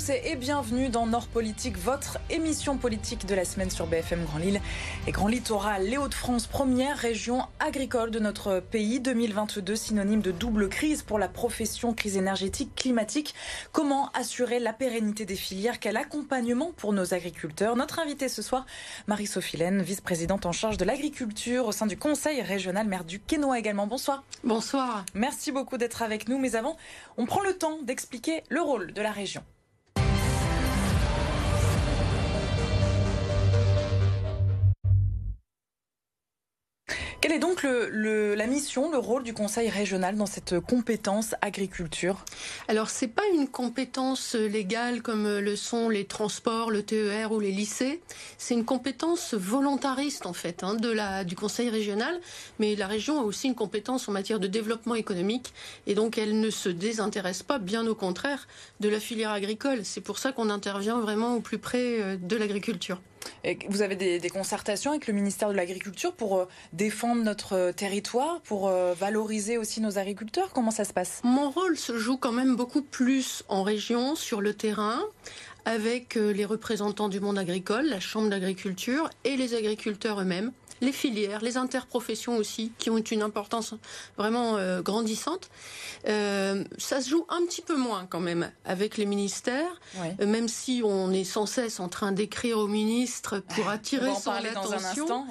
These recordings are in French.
tous et bienvenue dans Nord Politique, votre émission politique de la semaine sur BFM Grand Lille et Grand Littoral. Les Hauts-de-France, première région agricole de notre pays, 2022 synonyme de double crise pour la profession, crise énergétique, climatique. Comment assurer la pérennité des filières? Quel accompagnement pour nos agriculteurs? Notre invitée ce soir, Marie-Sophie vice-présidente en charge de l'agriculture au sein du Conseil régional maire du Quénois également. Bonsoir. Bonsoir. Merci beaucoup d'être avec nous. Mais avant, on prend le temps d'expliquer le rôle de la région. Quelle est donc la mission, le rôle du Conseil régional dans cette compétence agriculture? Alors, c'est pas une compétence légale comme le sont les transports, le TER ou les lycées. C'est une compétence volontariste en fait hein, de la du Conseil régional. Mais la région a aussi une compétence en matière de développement économique et donc elle ne se désintéresse pas, bien au contraire, de la filière agricole. C'est pour ça qu'on intervient vraiment au plus près euh, de l'agriculture. Vous avez des, concertations avec le ministère de l'Agriculture pour euh, défendre notre euh, territoire, pour euh, valoriser aussi nos agriculteurs? Comment ça se passe? Mon rôle se joue quand même beaucoup plus en région, sur le terrain, avec les représentants du monde agricole, la Chambre d'agriculture et les agriculteurs eux-mêmes les filières, les interprofessions aussi, qui ont une importance vraiment euh, grandissante. Euh, ça se joue un petit peu moins quand même avec les ministères, euh, même si on est sans cesse en train d'écrire au ministre pour attirer son attention.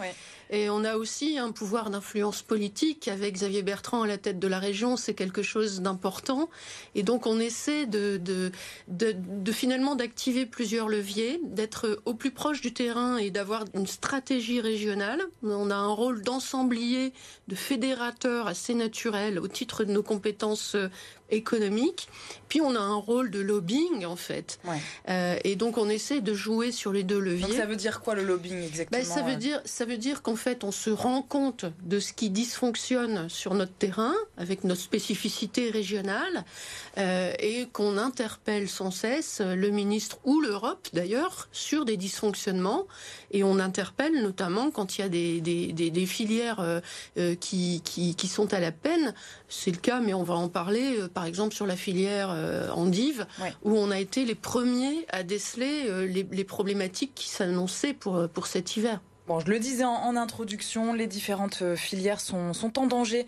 Et on a aussi un pouvoir d'influence politique avec Xavier Bertrand à la tête de la région, c'est quelque chose d'important. Et donc on essaie de, finalement d'activer plusieurs leviers, d'être au plus proche du terrain et d'avoir une stratégie régionale. On a un rôle d'ensemblier, de fédérateur assez naturel au titre de nos compétences économique. Puis on a un rôle de lobbying en fait. Euh, et donc on essaie de jouer sur les deux leviers. Donc ça veut dire quoi le lobbying exactement ben, Ça veut dire, ça veut dire qu'en fait on se rend compte de ce qui dysfonctionne sur notre terrain avec notre spécificité régionale euh, et qu'on interpelle sans cesse le ministre ou l'Europe d'ailleurs sur des dysfonctionnements et on interpelle notamment quand il y a des, des, des, des filières euh, qui, qui, qui, sont à la peine. C'est le cas, mais on va en parler par exemple sur la filière euh, endive, où on a été les premiers à déceler euh, les, problématiques qui s'annonçaient pour, euh, pour cet hiver. Bon, je le disais en, introduction, les différentes filières sont, sont en danger.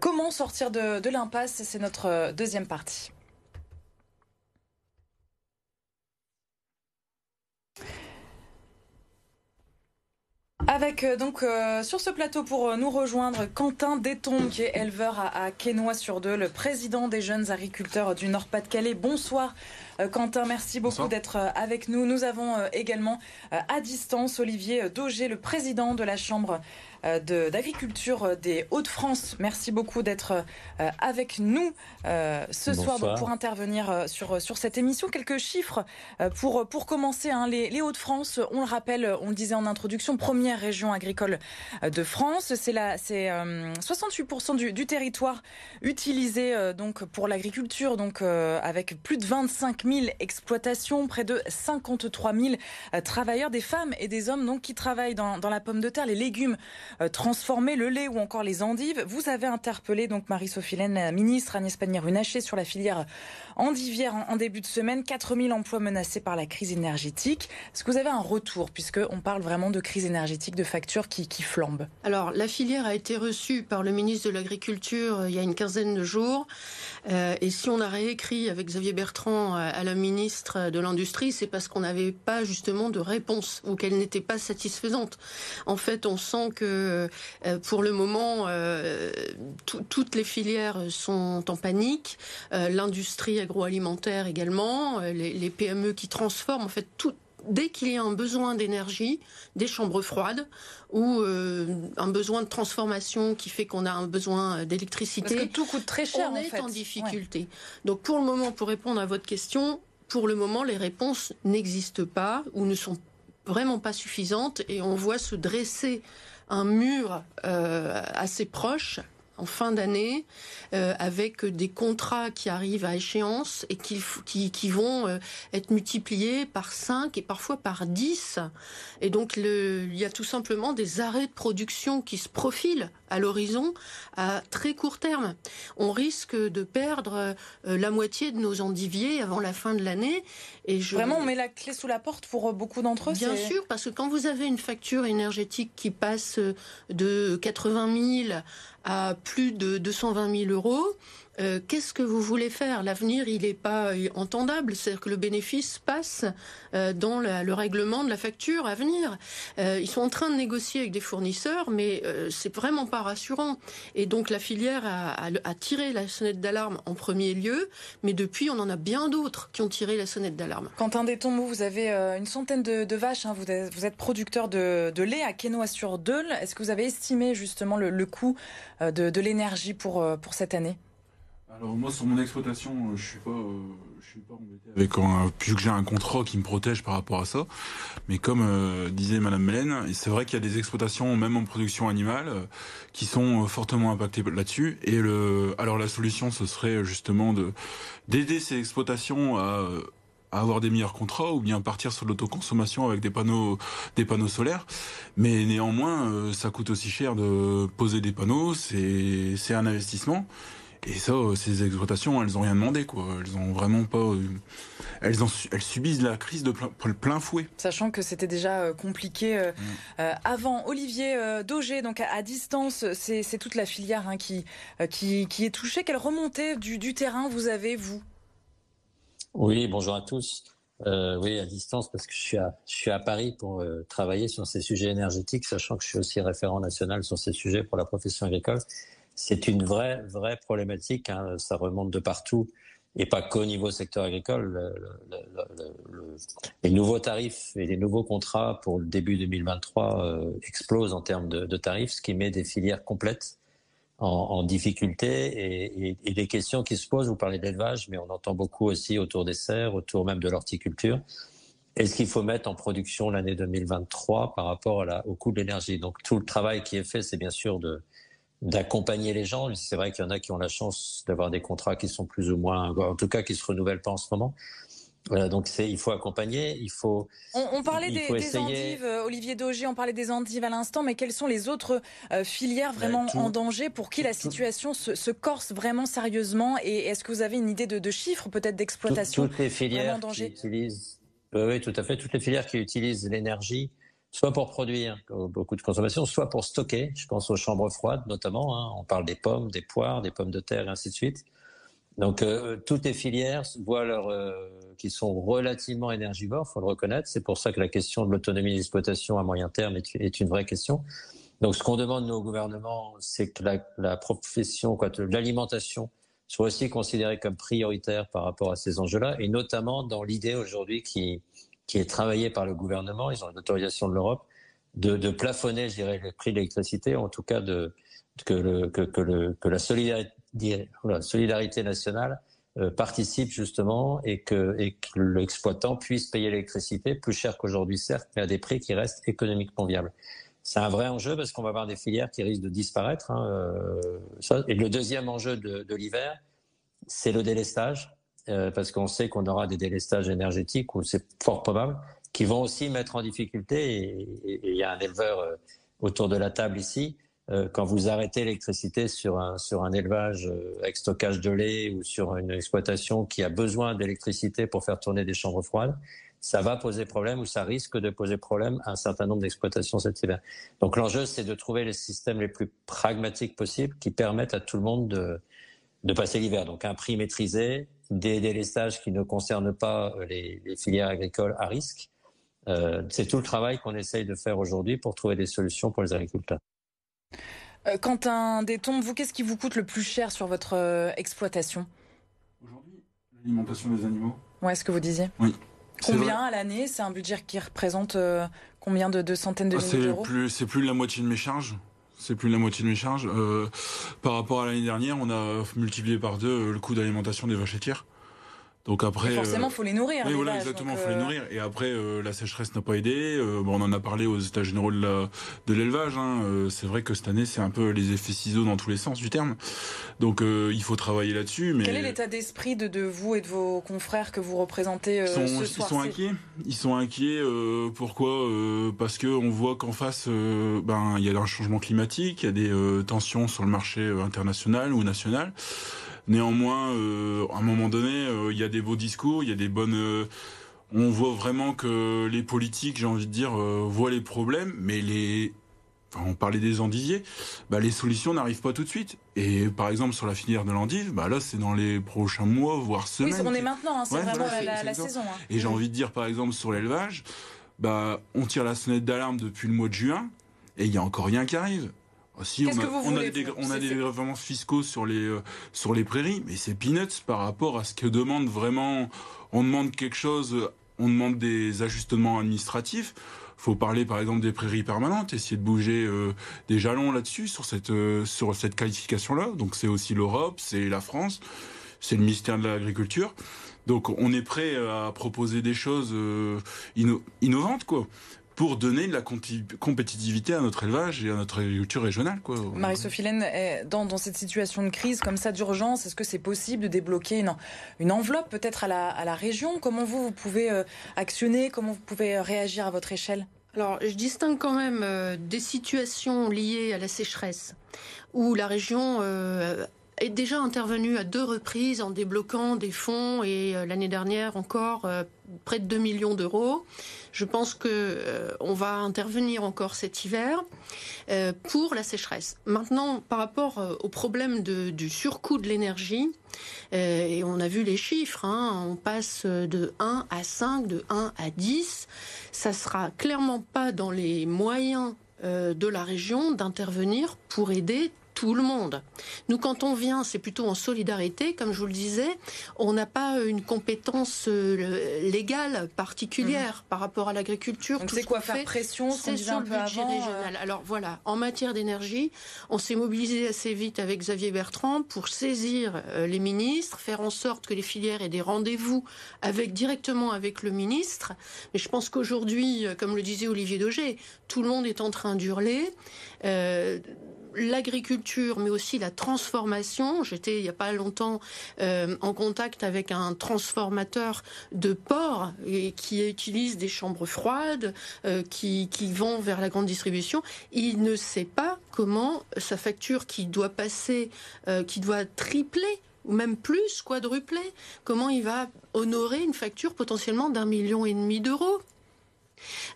Comment sortir de, de l'impasse? C'est notre deuxième partie. Avec euh, donc euh, sur ce plateau pour euh, nous rejoindre Quentin Détombe qui est éleveur à, à Quesnoy-sur-Deux, le président des jeunes agriculteurs du Nord-Pas-de-Calais. Bonsoir Quentin, merci beaucoup d'être avec nous. Nous avons également à distance Olivier Daugé, le président de la Chambre euh, d'agriculture des Hauts-de-France. Merci beaucoup d'être euh, avec nous euh, ce soir pour intervenir sur, sur cette émission. Quelques chiffres pour, pour commencer. Hein. Les, Hauts-de-France, on le rappelle, on le disait en introduction, première région agricole de France. C'est 68% du, du, territoire utilisé donc pour l'agriculture, donc avec plus de 25 000 exploitations, près de 53 000 travailleurs, des femmes et des hommes donc qui travaillent dans, dans la pomme de terre, les légumes transformer le lait ou encore les endives. Vous avez interpellé donc Marie-Sophie la ministre Agnès Pannier-Runacher sur la filière en, début de semaine. 4000 emplois menacés par la crise énergétique. Est-ce que vous avez un retour puisqu'on parle vraiment de crise énergétique, de factures qui, flambent Alors la filière a été reçue par le ministre de l'Agriculture euh, il y a une quinzaine de jours. Euh, et si on a réécrit avec Xavier Bertrand à la ministre de l'Industrie, c'est parce qu'on n'avait pas justement de réponse ou qu'elle n'était pas satisfaisante. En fait, on sent que euh, pour le moment, euh, toutes les filières sont en panique. Euh, l'industrie agroalimentaire également, les, PME qui transforment, en fait, tout, dès qu'il y a un besoin d'énergie, des chambres froides ou un besoin de transformation qui fait qu'on a un besoin d'électricité, Parce que tout coûte très cher. On est en difficulté. Donc pour le moment, pour répondre à votre question, pour le moment, les réponses n'existent pas ou ne sont vraiment pas suffisantes et on voit se dresser un mur euh, assez proche en fin d'année euh, avec des contrats qui arrivent à échéance et qui, qui, qui vont euh, être multipliés par 5 et parfois par 10. Et donc le, il y a tout simplement des arrêts de production qui se profilent à l'horizon à très court terme. On risque de perdre euh, la moitié de nos endiviers avant la fin de l'année. Et je... Vraiment, on met la clé sous la porte pour beaucoup d'entre eux Bien sûr, parce que quand vous avez une facture énergétique qui passe de 80 000 à plus de 220 000 euros, euh, qu'est-ce que vous voulez faire? L'avenir, il n'est pas entendable. C'est-à-dire que le bénéfice passe euh, dans le règlement de la facture à venir. Euh, ils sont en train de négocier avec des fournisseurs, mais c'est vraiment pas rassurant. Et donc la filière a, tiré la sonnette d'alarme en premier lieu, mais depuis, on en a bien d'autres qui ont tiré la sonnette d'alarme. Quentin Détombeau, vous avez une centaine de, vaches. Hein. vous, êtes, producteur de, lait à Quesnoy-sur-Deule. Est-ce que vous avez estimé justement le, coût de, l'énergie pour, pour cette année? Alors moi sur mon exploitation, euh, je suis pas, euh, je suis pas embêté avec un, vu que j'ai un contrat qui me protège par rapport à ça. Mais comme euh, disait Madame Mélène, c'est vrai qu'il y a des exploitations même en production animale qui sont fortement impactées là-dessus. Et le, alors la solution ce serait justement de d'aider ces exploitations à à avoir des meilleurs contrats ou bien partir sur l'autoconsommation avec des panneaux des panneaux solaires mais néanmoins ça coûte aussi cher de poser des panneaux c'est c'est un investissement et ça, euh, ces exploitations, elles ont rien demandé, quoi. Elles ont vraiment pas. Euh, elles, ont, elles subissent la crise de plein, plein fouet. Sachant que c'était déjà euh, compliqué mm. avant. Olivier Daugé, donc à, distance, c'est toute la filière hein, qui, qui, qui, est touchée. Quelle remontée du, du, terrain vous avez, vous? Oui, bonjour à tous. oui, à distance, parce que je suis à, je suis à Paris pour travailler sur ces sujets énergétiques, sachant que je suis aussi référent national sur ces sujets pour la profession agricole c'est une vraie, vraie problématique. Hein. Ça remonte de partout et pas qu'au niveau secteur agricole. les nouveaux tarifs et les nouveaux contrats pour le début 2023 euh, explosent en termes de, tarifs, ce qui met des filières complètes en, difficulté. Et, les questions qui se posent, vous parlez d'élevage, mais on entend beaucoup aussi autour des serres, autour même de l'horticulture. Est-ce qu'il faut mettre en production l'année 2023 par rapport au coût de l'énergie? Donc tout le travail qui est fait, c'est bien sûr de d'accompagner les gens. C'est vrai qu'il y en a qui ont la chance d'avoir des contrats qui sont plus ou moins, en tout cas qui se renouvellent pas en ce moment. Voilà, donc c'est, il faut accompagner, il faut. On, parlait des, endives, euh, Olivier Daugé, on parlait des endives à l'instant, mais quelles sont les autres euh, filières vraiment en danger pour qui la situation se, corse vraiment sérieusement? Et est-ce que vous avez une idée de, chiffres peut-être d'exploitation Toutes les filières qui utilisent, oui, tout à fait, toutes les filières qui utilisent l'énergie soit pour produire beaucoup de consommation, soit pour stocker. Je pense aux chambres froides notamment. Hein. On parle des pommes, des poires, des pommes de terre et ainsi de suite. Donc euh, toutes les filières voient leur, euh, qui sont relativement énergivores, faut le reconnaître. C'est pour ça que la question de l'autonomie d'exploitation à moyen terme est, une vraie question. Donc ce qu'on demande nos gouvernements, c'est que la, la profession, quoi, l'alimentation soit aussi considérée comme prioritaire par rapport à ces enjeux-là, et notamment dans l'idée aujourd'hui qui qui est travaillé par le gouvernement, ils ont l'autorisation de l'Europe, de, plafonner, je dirais, le prix de l'électricité, en tout cas que, la, solidarité, nationale euh, participe justement et que, l'exploitant puisse payer l'électricité plus cher qu'aujourd'hui, certes, mais à des prix qui restent économiquement viables. C'est un vrai enjeu parce qu'on va avoir des filières qui risquent de disparaître. Hein, euh, et le deuxième enjeu de l'hiver, c'est le délestage. Euh, parce qu'on sait qu'on aura des délestages énergétiques, ou c'est fort probable, qui vont aussi mettre en difficulté, et il y a un éleveur euh, autour de la table ici, euh, quand vous arrêtez l'électricité sur un, sur un élevage avec stockage de lait ou sur une exploitation qui a besoin d'électricité pour faire tourner des chambres froides, ça va poser problème ou ça risque de poser problème à un certain nombre d'exploitations cet hiver. Donc l'enjeu, c'est de trouver les systèmes les plus pragmatiques possibles qui permettent à tout le monde de, de passer l'hiver. Donc un prix maîtrisé, des délestages qui ne concernent pas euh, les, filières agricoles à risque. Euh, c'est tout le travail qu'on essaye de faire aujourd'hui pour trouver des solutions pour les agriculteurs. Euh, Quentin Détombe, vous, qu'est-ce qui vous coûte le plus cher sur votre euh, exploitation? Aujourd'hui, l'alimentation des animaux. Ouais, ce que vous disiez Oui. Combien à l'année? C'est un budget qui représente combien de, centaines de ah, milliers d'euros? C'est plus de la moitié de mes charges c'est plus de la moitié de mes charges. Euh, par rapport à l'année dernière, on a multiplié par deux le coût d'alimentation des vaches laitières. Donc après, forcément, il faut les nourrir. Oui, voilà, exactement, il faut les nourrir. Et après, la sécheresse n'a pas aidé. bon, on en a parlé aux États généraux de l'élevage. Hein. c'est vrai que cette année, c'est un peu les effets ciseaux dans tous les sens du terme. Donc il faut travailler là-dessus. Mais quel est l'état d'esprit de, de, vous et de vos confrères que vous représentez ce soir? Ils sont inquiets. Ils sont inquiets. pourquoi? Parce que on voit qu'en face, ben, il y a un changement climatique, il y a des tensions sur le marché international ou national. Néanmoins, euh, à un moment donné, euh, il y a des beaux discours, il y a des bonnes. Euh, on voit vraiment que les politiques, j'ai envie de dire, voient les problèmes, mais les. Enfin, on parlait des endiviers, bah, les solutions n'arrivent pas tout de suite. Et par exemple, sur la filière de l'endive, bah, là, c'est dans les prochains mois, voire semaines. Oui, on est maintenant, hein, c'est vraiment la, saison. Hein. Et j'ai envie de dire, par exemple, sur l'élevage, bah, on tire la sonnette d'alarme depuis le mois de juin, et il n'y a encore rien qui arrive. Ah, si, on a, on a, des, on a des dégrèvements fiscaux sur les, euh, sur les prairies, mais c'est peanuts par rapport à ce que demande vraiment. On demande quelque chose, on demande des ajustements administratifs. Faut parler par exemple des prairies permanentes, essayer de bouger euh, des jalons là-dessus sur cette euh, sur cette qualification-là. Donc c'est aussi l'Europe, c'est la France, c'est le ministère de l'Agriculture. Donc on est prêt à proposer des choses innovantes quoi pour donner de la compétitivité à notre élevage et à notre agriculture régionale. Marie-Sophie dans, dans, cette situation de crise comme ça d'urgence, est-ce que c'est possible de débloquer une, une enveloppe peut-être à la, à la, région? Comment vous, vous pouvez euh, actionner? Comment vous pouvez euh, réagir à votre échelle? Alors, je distingue quand même euh, des situations liées à la sécheresse, où la région est déjà intervenu à deux reprises en débloquant des fonds et euh, l'année dernière encore euh, près de 2 millions d'euros. Je pense que euh, on va intervenir encore cet hiver pour la sécheresse. Maintenant, par rapport au problème du surcoût de l'énergie, et on a vu les chiffres, hein, on passe de 1 à 5, de 1 à 10. Ça sera clairement pas dans les moyens de la région d'intervenir pour aider tout le monde. Nous, quand on vient, c'est plutôt en solidarité, comme je vous le disais. On n'a pas une compétence euh, légale particulière mhm. par rapport à l'agriculture. c'est quoi faire pression C'est sur le budget régional. Euh. Alors voilà, en matière d'énergie, on s'est mobilisé assez vite avec Xavier Bertrand pour saisir euh, les ministres, faire en sorte que les filières aient des rendez-vous avec directement avec le ministre. Mais je pense qu'aujourd'hui, comme le disait Olivier Daugé, tout le monde est en train d'hurler l'agriculture, mais aussi la transformation. J'étais il n'y a pas longtemps euh, en contact avec un transformateur de porc qui utilise des chambres froides, euh, qui, qui vont vers la grande distribution. Il ne sait pas comment sa facture qui doit passer, euh, qui doit tripler ou même plus, quadrupler, comment il va honorer une facture potentiellement d'un million et demi d'euros.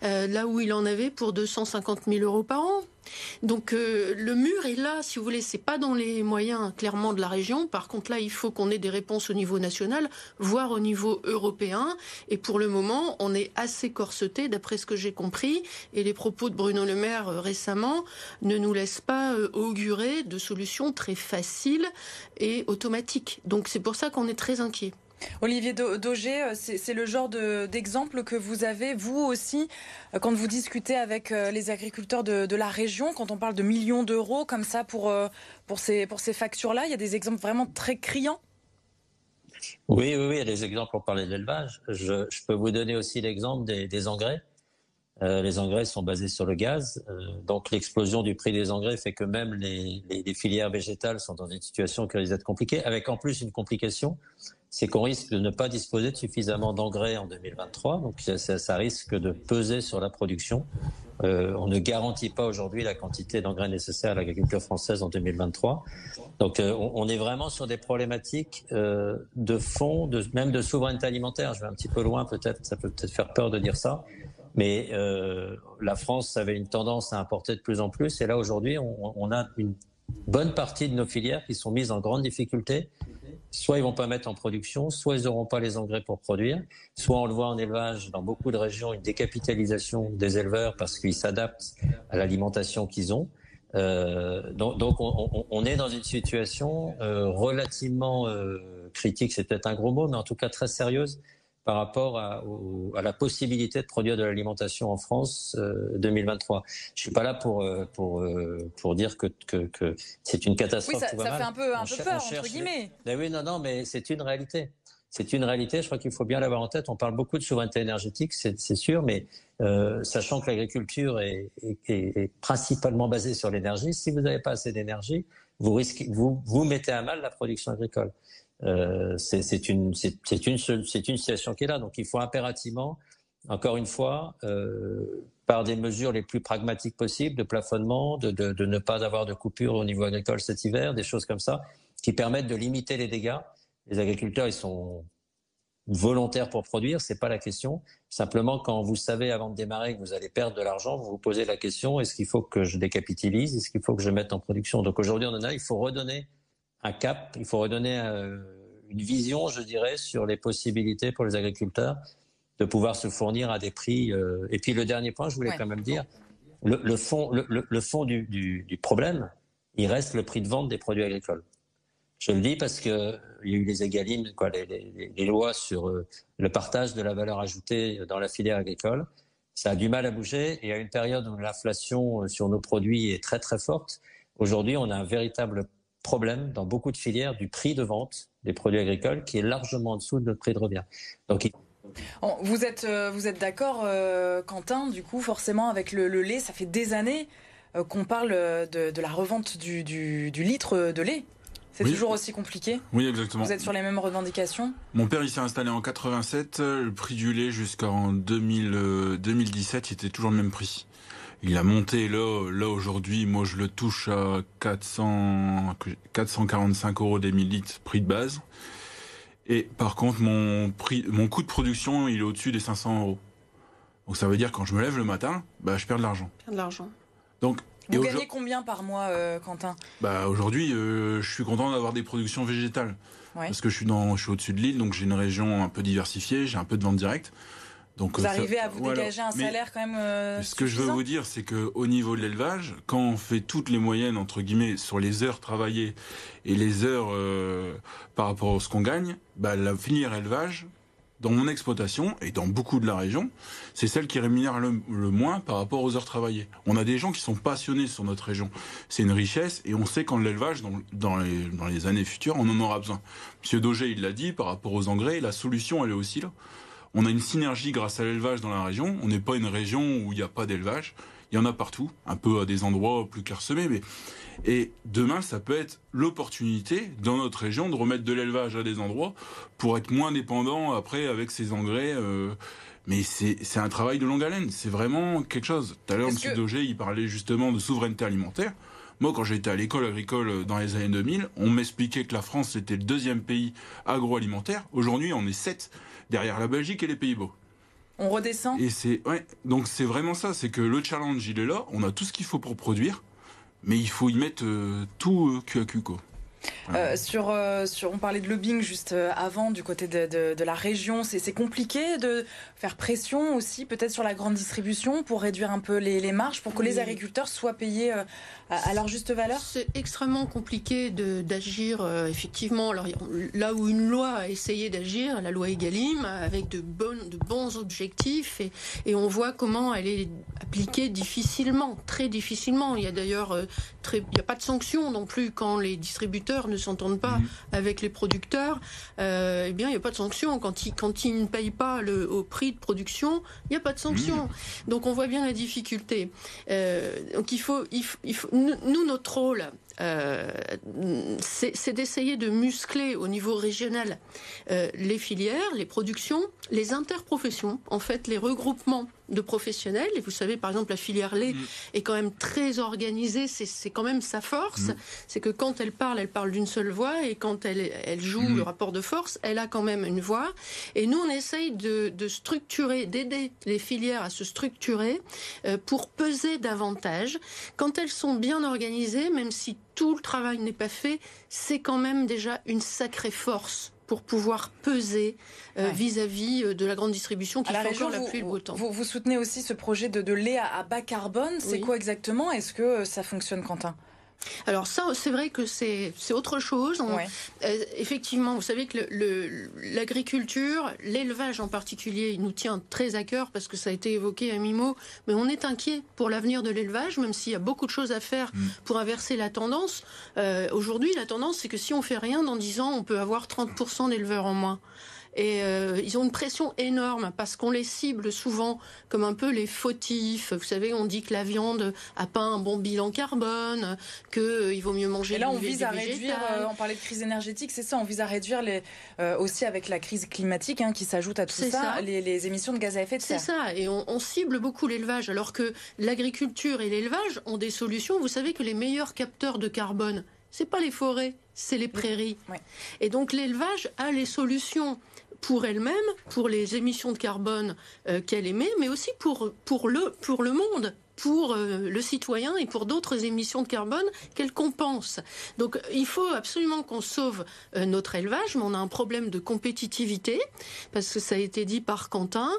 là où il en avait pour 250 000 euros par an. Donc euh, le mur est là, si vous voulez, c'est pas dans les moyens clairement de la région. Par contre là, il faut qu'on ait des réponses au niveau national, voire au niveau européen. Et pour le moment, on est assez corseté, d'après ce que j'ai compris. Et les propos de Bruno Le Maire euh, récemment ne nous laissent pas euh, augurer de solutions très faciles et automatiques. Donc c'est pour ça qu'on est très inquiet. Olivier Daugé, euh, c'est le genre d'exemple que vous avez, vous aussi, euh, quand vous discutez avec euh, les agriculteurs de, la région, quand on parle de millions d'euros comme ça pour, pour ces, pour ces factures-là, il y a des exemples vraiment très criants? Oui, oui, oui, il y a des exemples pour parler de l'élevage. Je, peux vous donner aussi l'exemple des, engrais. Les engrais sont basés sur le gaz, donc l'explosion du prix des engrais fait que même les, filières végétales sont dans une situation qui risque d'être compliquée, avec en plus une complication, c'est qu'on risque de ne pas disposer de suffisamment d'engrais en 2023. Donc ça, risque de peser sur la production. Euh, on ne garantit pas aujourd'hui la quantité d'engrais nécessaires à l'agriculture française en 2023. Donc euh, on, est vraiment sur des problématiques euh, de fond, même de souveraineté alimentaire. Je vais un petit peu loin peut-être, ça peut peut-être faire peur de dire ça. Mais la France avait une tendance à importer de plus en plus. Et là aujourd'hui, on, a une bonne partie de nos filières qui sont mises en grande difficulté soit ils vont pas mettre en production, soit ils n'auront pas les engrais pour produire, soit on le voit en élevage dans beaucoup de régions, une décapitalisation des éleveurs parce qu'ils s'adaptent à l'alimentation qu'ils ont. Euh, donc, on, est dans une situation euh, relativement euh, critique, c'est peut-être un gros mot, mais en tout cas très sérieuse par rapport à, à, la possibilité de produire de l'alimentation en France euh, 2023. Je suis pas là pour euh, pour euh, pour dire que que, que c'est une catastrophe. Oui, ça, ça fait un peu un peu peur entre guillemets. Mais oui, non, non, mais c'est une réalité. c'est une réalité. Je crois qu'il faut bien l'avoir en tête. On parle beaucoup de souveraineté énergétique, c'est sûr, mais euh, sachant que l'agriculture est, est, principalement basée sur l'énergie, si vous n'avez pas assez d'énergie, vous risquez, vous, vous mettez à mal la production agricole. Euh, c'est une, une, c'est une situation qui est là. Donc, il faut impérativement, encore une fois, euh, par des mesures les plus pragmatiques possibles, de plafonnement, de, de, de ne pas avoir de coupure au niveau agricole cet hiver, des choses comme ça, qui permettent de limiter les dégâts les agriculteurs, ils sont volontaires pour produire, c'est pas la question. Simplement, quand vous savez avant de démarrer que vous allez perdre de l'argent, vous vous posez la question est-ce qu'il faut que je décapitalise? Est-ce qu'il faut que je mette en production? Donc aujourd'hui, on en a. Il faut redonner un cap. Il faut redonner euh, une vision, je dirais, sur les possibilités pour les agriculteurs de pouvoir se fournir à des prix. Euh, et puis le dernier point, je voulais quand même dire le, fond, le, fond du, du problème, il reste le prix de vente des produits agricoles. Je le dis parce que il y a eu les égalines, quoi, les, lois sur euh, le partage de la valeur ajoutée dans la filière agricole. Ça a du mal à bouger et à une période où l'inflation euh, sur nos produits est très très forte, aujourd'hui on a un véritable problème dans beaucoup de filières du prix de vente des produits agricoles qui est largement en dessous de notre prix de revient. Donc vous êtes, euh, vous êtes d'accord, Quentin, du coup, forcément, avec le, lait, ça fait des années qu'on parle de, la revente du, du litre de lait. C'est toujours aussi compliqué Oui, exactement. Vous êtes sur les mêmes revendications? Mon père, il s'est installé en 87. Le prix du lait jusqu'en 2017, il était toujours le même prix. Il a monté là, là aujourd'hui, moi je le touche à 400, 445 euros des millilitres, prix de base. Et par contre, mon prix, mon coût de production, il est au-dessus des 500 euros. Donc ça veut dire quand je me lève le matin, bah, je perds de l'argent. de l'argent. Donc vous gagnez combien par mois, euh, Quentin? Bah aujourd'hui, euh, je suis content d'avoir des productions végétales parce que je suis dans, je suis au-dessus de l'île, donc j'ai une région un peu diversifiée, j'ai un peu de vente directe. Donc vous euh, arrivez à vous dégager un salaire quand même. ce que je veux vous dire, c'est que au niveau de l'élevage, quand on fait toutes les moyennes entre guillemets sur les heures travaillées et les heures par rapport à ce qu'on gagne, bah, la filière élevage dans mon exploitation et dans beaucoup de la région, c'est celle qui rémunère le, moins par rapport aux heures travaillées. On a des gens qui sont passionnés sur notre région. C'est une richesse et on sait qu'en l'élevage, dans, dans, les, dans les années futures, on en aura besoin. Monsieur Daugé, il l'a dit, par rapport aux engrais, la solution, elle est aussi là. On a une synergie grâce à l'élevage dans la région. On n'est pas une région où il n'y a pas d'élevage. Il y en a partout, un peu à des endroits plus clairsemés, mais et demain, ça peut être l'opportunité dans notre région de remettre de l'élevage à des endroits pour être moins dépendant après avec ces engrais. Euh, mais c'est un travail de longue haleine. C'est vraiment quelque chose. Tout à l'heure, M. Que... Daugé, il parlait justement de souveraineté alimentaire. Moi, quand j'étais à l'école agricole dans les années 2000, on m'expliquait que la France était le deuxième pays agroalimentaire. Aujourd'hui, on est sept derrière la Belgique et les Pays-Bas. On redescend? Et c'est ouais, donc c'est vraiment ça, c'est que le challenge il est là. On a tout ce qu'il faut pour produire mais il faut y mettre euh, tout euh, cul à cul, quoi. Euh, sur, euh, sur, on parlait de lobbying juste avant du côté de, de, de la région. C'est compliqué de faire pression aussi peut-être sur la grande distribution pour réduire un peu les, les marges, pour que les agriculteurs soient payés à, à, leur juste valeur? C'est extrêmement compliqué d'agir effectivement. Alors, là où une loi a essayé d'agir, la loi Egalim, avec de, bonnes, de bons objectifs, et, et, on voit comment elle est appliquée difficilement, très difficilement. Il y a d'ailleurs il n'y a pas de sanctions non plus quand les distributeurs ne s'entendent pas mhm. avec les producteurs. Euh, eh bien, il n'y a pas de sanctions quand ils, quand ils ne payent pas le, au prix de production. Il n'y a pas de sanctions. Mhm. Donc, on voit bien la difficulté. Euh, donc, il faut, il faut, nous, notre rôle, euh, c'est d'essayer de muscler au niveau régional euh, les filières, les productions, les interprofessions, en fait, les regroupements de professionnels. Et vous savez, par exemple, la filière lait mm. est quand même très organisée. C'est quand même sa force. Mm. C'est que quand elle parle, elle parle d'une seule voix. Et quand elle, elle joue mm. le rapport de force, elle a quand même une voix. Et nous, on essaye de, de structurer, d'aider les filières à se structurer euh, pour peser davantage. Quand elles sont bien organisées, même si tout le travail n'est pas fait, c'est quand même déjà une sacrée force pour pouvoir peser euh, vis-à-vis euh, de la grande distribution qui fait encore la pluie et le beau temps. Vous, vous, soutenez aussi ce projet de, de lait à, bas carbone. C'est quoi exactement? Est-ce que euh, ça fonctionne, Quentin? Alors ça, c'est vrai que c'est autre chose. Euh, effectivement, vous savez que l'agriculture, l'élevage en particulier, il nous tient très à cœur parce que ça a été évoqué à mi-mot, mais on est inquiet pour l'avenir de l'élevage, même s'il y a beaucoup de choses à faire mm. pour inverser la tendance. Euh, aujourd'hui, la tendance, c'est que si on fait rien, dans 10 ans, on peut avoir 30% d'éleveurs en moins. Et euh, ils ont une pression énorme parce qu'on les cible souvent comme un peu les fautifs. Vous savez, on dit que la viande a pas un bon bilan carbone, qu'il euh, vaut mieux manger. Et là, on vise à réduire. Euh, on parlait de crise énergétique, c'est ça. On vise à réduire les, aussi avec la crise climatique hein, qui s'ajoute à tout ça, Les, émissions de gaz à effet de serre. C'est ça. Et on, on cible beaucoup l'élevage, alors que l'agriculture et l'élevage ont des solutions. Vous savez que les meilleurs capteurs de carbone, c'est pas les forêts, c'est les prairies. Et donc l'élevage a les solutions pour elle-même, pour les émissions de carbone euh, qu'elle émet, mais aussi pour, pour, le, pour le monde pour euh, le citoyen et pour d'autres émissions de carbone qu'elle compense. Donc il faut absolument qu'on sauve euh, notre élevage, mais on a un problème de compétitivité, parce que ça a été dit par Quentin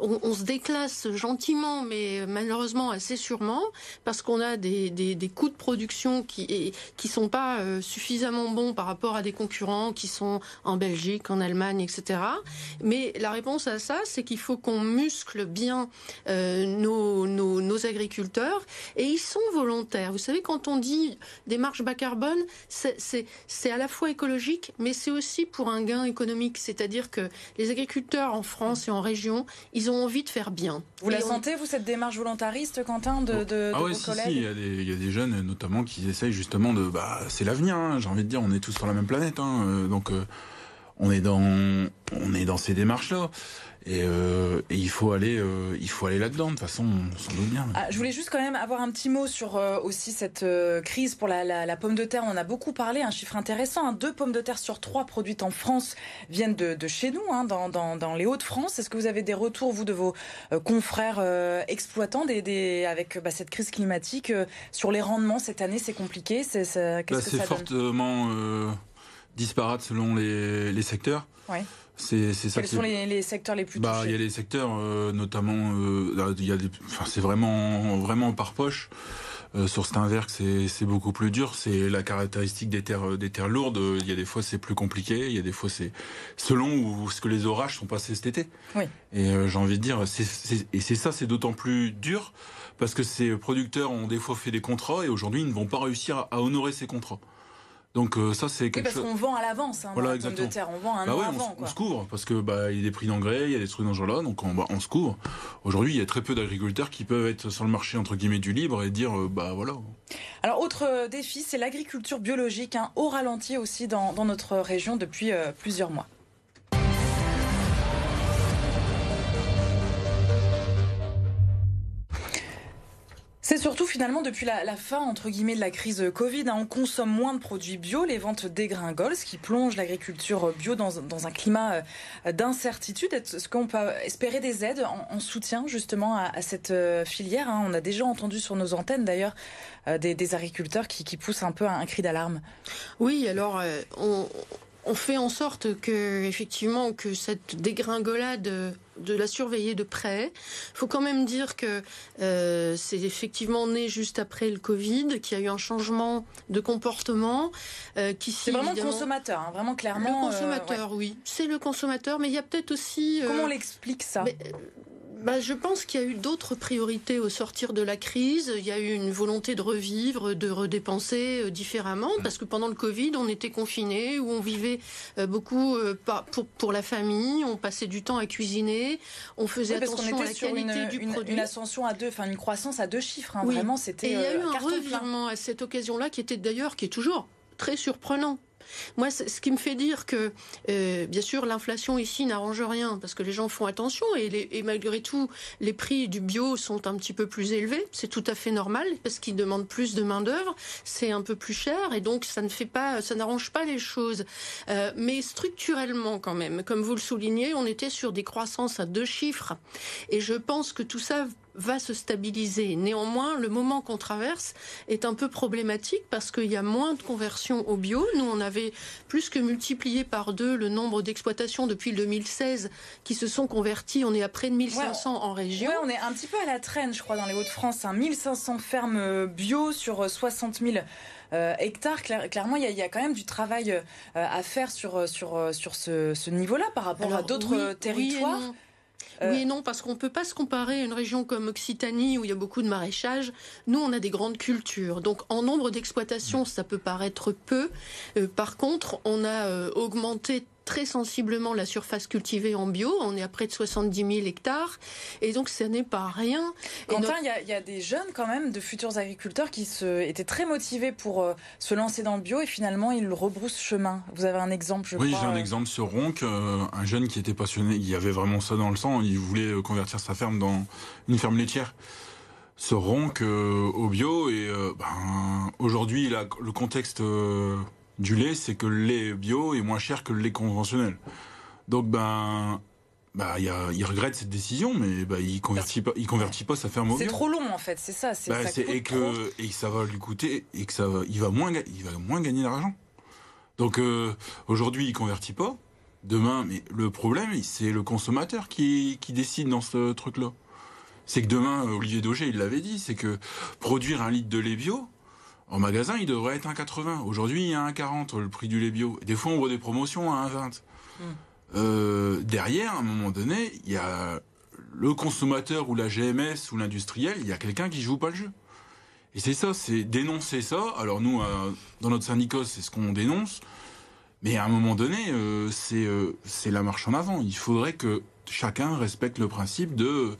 on, se déclasse gentiment, mais malheureusement assez sûrement, parce qu'on a des, des, coûts de production qui qui sont pas euh, suffisamment bons par rapport à des concurrents qui sont en Belgique, en Allemagne, etc. Mais la réponse à ça, c'est qu'il faut qu'on muscle bien euh, nos, nos, nos, agriculteurs, et ils sont volontaires. Vous savez, quand on dit démarche bas carbone, c'est à la fois écologique, mais c'est aussi pour un gain économique. C'est-à-dire que les agriculteurs en France et en région, ils ont ont envie de faire bien. Vous la sentez, vous, cette démarche volontariste, Quentin, de, de, ah ouais, si, Si, il, y a des, il y a des jeunes, notamment, qui essayent justement de... Bah, c'est l'avenir, hein, j'ai envie de dire, on est tous sur la même planète. Hein, euh, donc, euh, on, est dans, on est dans ces démarches-là. Et, euh, et, il faut aller, euh, il faut aller là-dedans. De toute façon, on s'en doute bien. Ah, je voulais juste quand même avoir un petit mot sur euh, aussi cette euh, crise pour la, la, la, pomme de terre. On en a beaucoup parlé, un chiffre intéressant. Hein. Deux pommes de terre sur trois produites en France viennent de, de chez nous, hein, dans, dans, dans, les Hauts-de-France. Est-ce que vous avez des retours, vous, de vos confrères exploitants, des, des, avec bah, cette crise climatique sur les rendements cette année? C'est compliqué. C'est bah, fortement disparate selon les, les secteurs. Ouais. C'est ça. Quels sont les, les, secteurs les plus bah, Il y a les secteurs, euh, notamment, euh, il y a des, enfin, c'est vraiment, vraiment par poche. Euh, sur Steinwerk, c'est beaucoup plus dur. C'est la caractéristique des terres, des terres lourdes. Il y a des fois c'est plus compliqué. Il y a des fois c'est selon où ce que les orages sont passés cet été. Oui. Et j'ai envie de dire, c'est et c'est ça, c'est d'autant plus dur parce que ces producteurs ont des fois fait des contrats et aujourd'hui ils ne vont pas réussir à honorer ces contrats. Donc euh, ça c'est quelque parce chose. qu'on vend à l'avance, hein, voilà, de terre, on vend un bah an avant. On, se couvre parce que bah il y a des prix d'engrais, il y a des trucs dans ce genre-là, donc on, bah, on se couvre. Aujourd'hui, il y a très peu d'agriculteurs qui peuvent être sur le marché entre guillemets du libre et dire euh, bah voilà. Alors autre euh, défi, c'est l'agriculture biologique, hein, au ralenti aussi dans, dans notre région depuis plusieurs mois. C'est surtout finalement depuis la, fin entre guillemets de la crise Covid, hein, on consomme moins de produits bio, les ventes dégringolent, ce qui plonge l'agriculture bio dans, un climat euh, d'incertitude. Est-ce qu'on peut espérer des aides en, soutien justement à, cette euh, filière hein? On a déjà entendu sur nos antennes d'ailleurs euh, des, agriculteurs qui, poussent un peu un, cri d'alarme. Oui, alors on on fait en sorte que effectivement que cette dégringolade de la surveiller de près. Il faut quand même dire que euh, c'est effectivement né juste après le Covid, qu'il y a eu un changement de comportement. Euh, qui c'est vraiment le consommateur, hein, vraiment clairement. Le consommateur, euh, oui. C'est le consommateur, mais il y a peut-être aussi. Comment on l'explique ça? Bah, je pense qu'il y a eu d'autres priorités au sortir de la crise. Il y a eu une volonté de revivre, de redépenser euh, différemment, parce que pendant le Covid, on était confinés, où on vivait euh, beaucoup euh, pour, pour la famille, on passait du temps à cuisiner, on faisait attention à la qualité du produit. Une ascension à deux, enfin une croissance à deux chiffres. Hein. Vraiment, c'était. Et il y a eu un revirement à cette occasion-là qui était d'ailleurs, qui est toujours très surprenant moi, ce qui me fait dire que, euh, bien sûr, l'inflation ici n'arrange rien parce que les gens font attention et, malgré tout, les prix du bio sont un petit peu plus élevés. C'est tout à fait normal parce qu'ils demandent plus de main d'œuvre, c'est un peu plus cher et donc ça ne fait pas, ça n'arrange pas les choses. Euh, mais structurellement, quand même, comme vous le soulignez, on était sur des croissances à deux chiffres et je pense que tout ça va se stabiliser. Néanmoins, le moment qu'on traverse est un peu problématique parce qu'il y a moins de conversion au bio. Nous, on avait plus que multiplié par deux le nombre d'exploitations depuis le 2016 qui se sont converties. On est à près de 1500 en région. on est un petit peu à la traîne, je crois, dans les Hauts-de-France. 1500 fermes euh, bio sur 60 euh, 000 euh, hectares. clairement, il y, a, quand même du travail à faire sur, sur, sur ce, niveau-là par rapport à d'autres territoires. Euh, oui et non, parce qu'on ne peut pas se comparer à une région comme Occitanie où il y a beaucoup de maraîchage. Nous, on a des grandes cultures. Donc, en nombre d'exploitations, ça peut paraître peu. Euh, par contre, on a euh, augmenté très sensiblement la surface cultivée en bio. On est à près de 70 000 hectares. Et donc, ce n'est pas rien. Quentin, il y, a des jeunes quand même, de futurs agriculteurs qui se, étaient très motivés pour euh, se lancer dans le bio et finalement, ils rebroussent chemin. Vous avez un exemple, je oui, crois. Oui, j'ai un exemple sur Ronc, un jeune qui était passionné, il avait vraiment ça dans le sang, il voulait convertir sa ferme dans une ferme laitière se ronque au bio et euh, ben, aujourd'hui le contexte euh, du lait c'est que le lait bio est moins cher que le lait conventionnel donc ben bah, il, regrette cette décision, mais bah, il convertit pas, il convertit pas sa ferme au bio. C'est trop long en fait, c'est ça. Bah, ça et que et ça va lui coûter et que ça va, il va moins, il va moins gagner d'argent. Donc euh, aujourd'hui, il convertit pas. Demain, mais le problème, c'est le consommateur qui, qui décide dans ce truc-là c'est que demain, Olivier Daugé, il l'avait dit, c'est que produire un litre de lait bio, en magasin, il devrait être 1,80. Aujourd'hui, il y a 1,40 le prix du lait bio. Des fois, on voit des promotions à 1,20. Hmm. Euh, derrière, à un moment donné, il y a le consommateur ou la GMS ou l'industriel, il y a quelqu'un qui joue pas le jeu. Et c'est ça, c'est dénoncer ça. Alors nous, euh, dans notre syndicat, c'est ce qu'on dénonce. Mais à un moment donné, c'est la marche en avant. Il faudrait que chacun respecte le principe de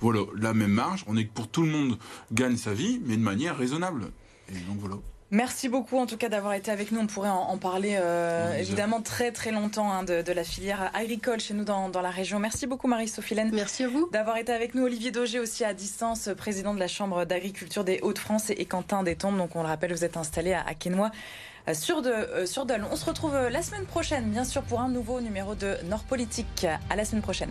voilà la même marge. On est que pour tout le monde gagne sa vie, mais de manière raisonnable. Et donc voilà. Merci beaucoup en tout cas d'avoir été avec nous. On pourrait en, parler euh, évidemment très très longtemps hein, de, la filière agricole chez nous dans, la région. Merci beaucoup Marie Sophilène. Merci à vous. D'avoir été avec nous. Olivier Daugé aussi à distance, président de la Chambre d'agriculture des Hauts-de-France et, Quentin Détombe. Donc on le rappelle, vous êtes installé à, à Quesnoy euh, sur, de, euh, sur Dole. On se retrouve la semaine prochaine bien sûr pour un nouveau numéro de Nord Politique. À la semaine prochaine.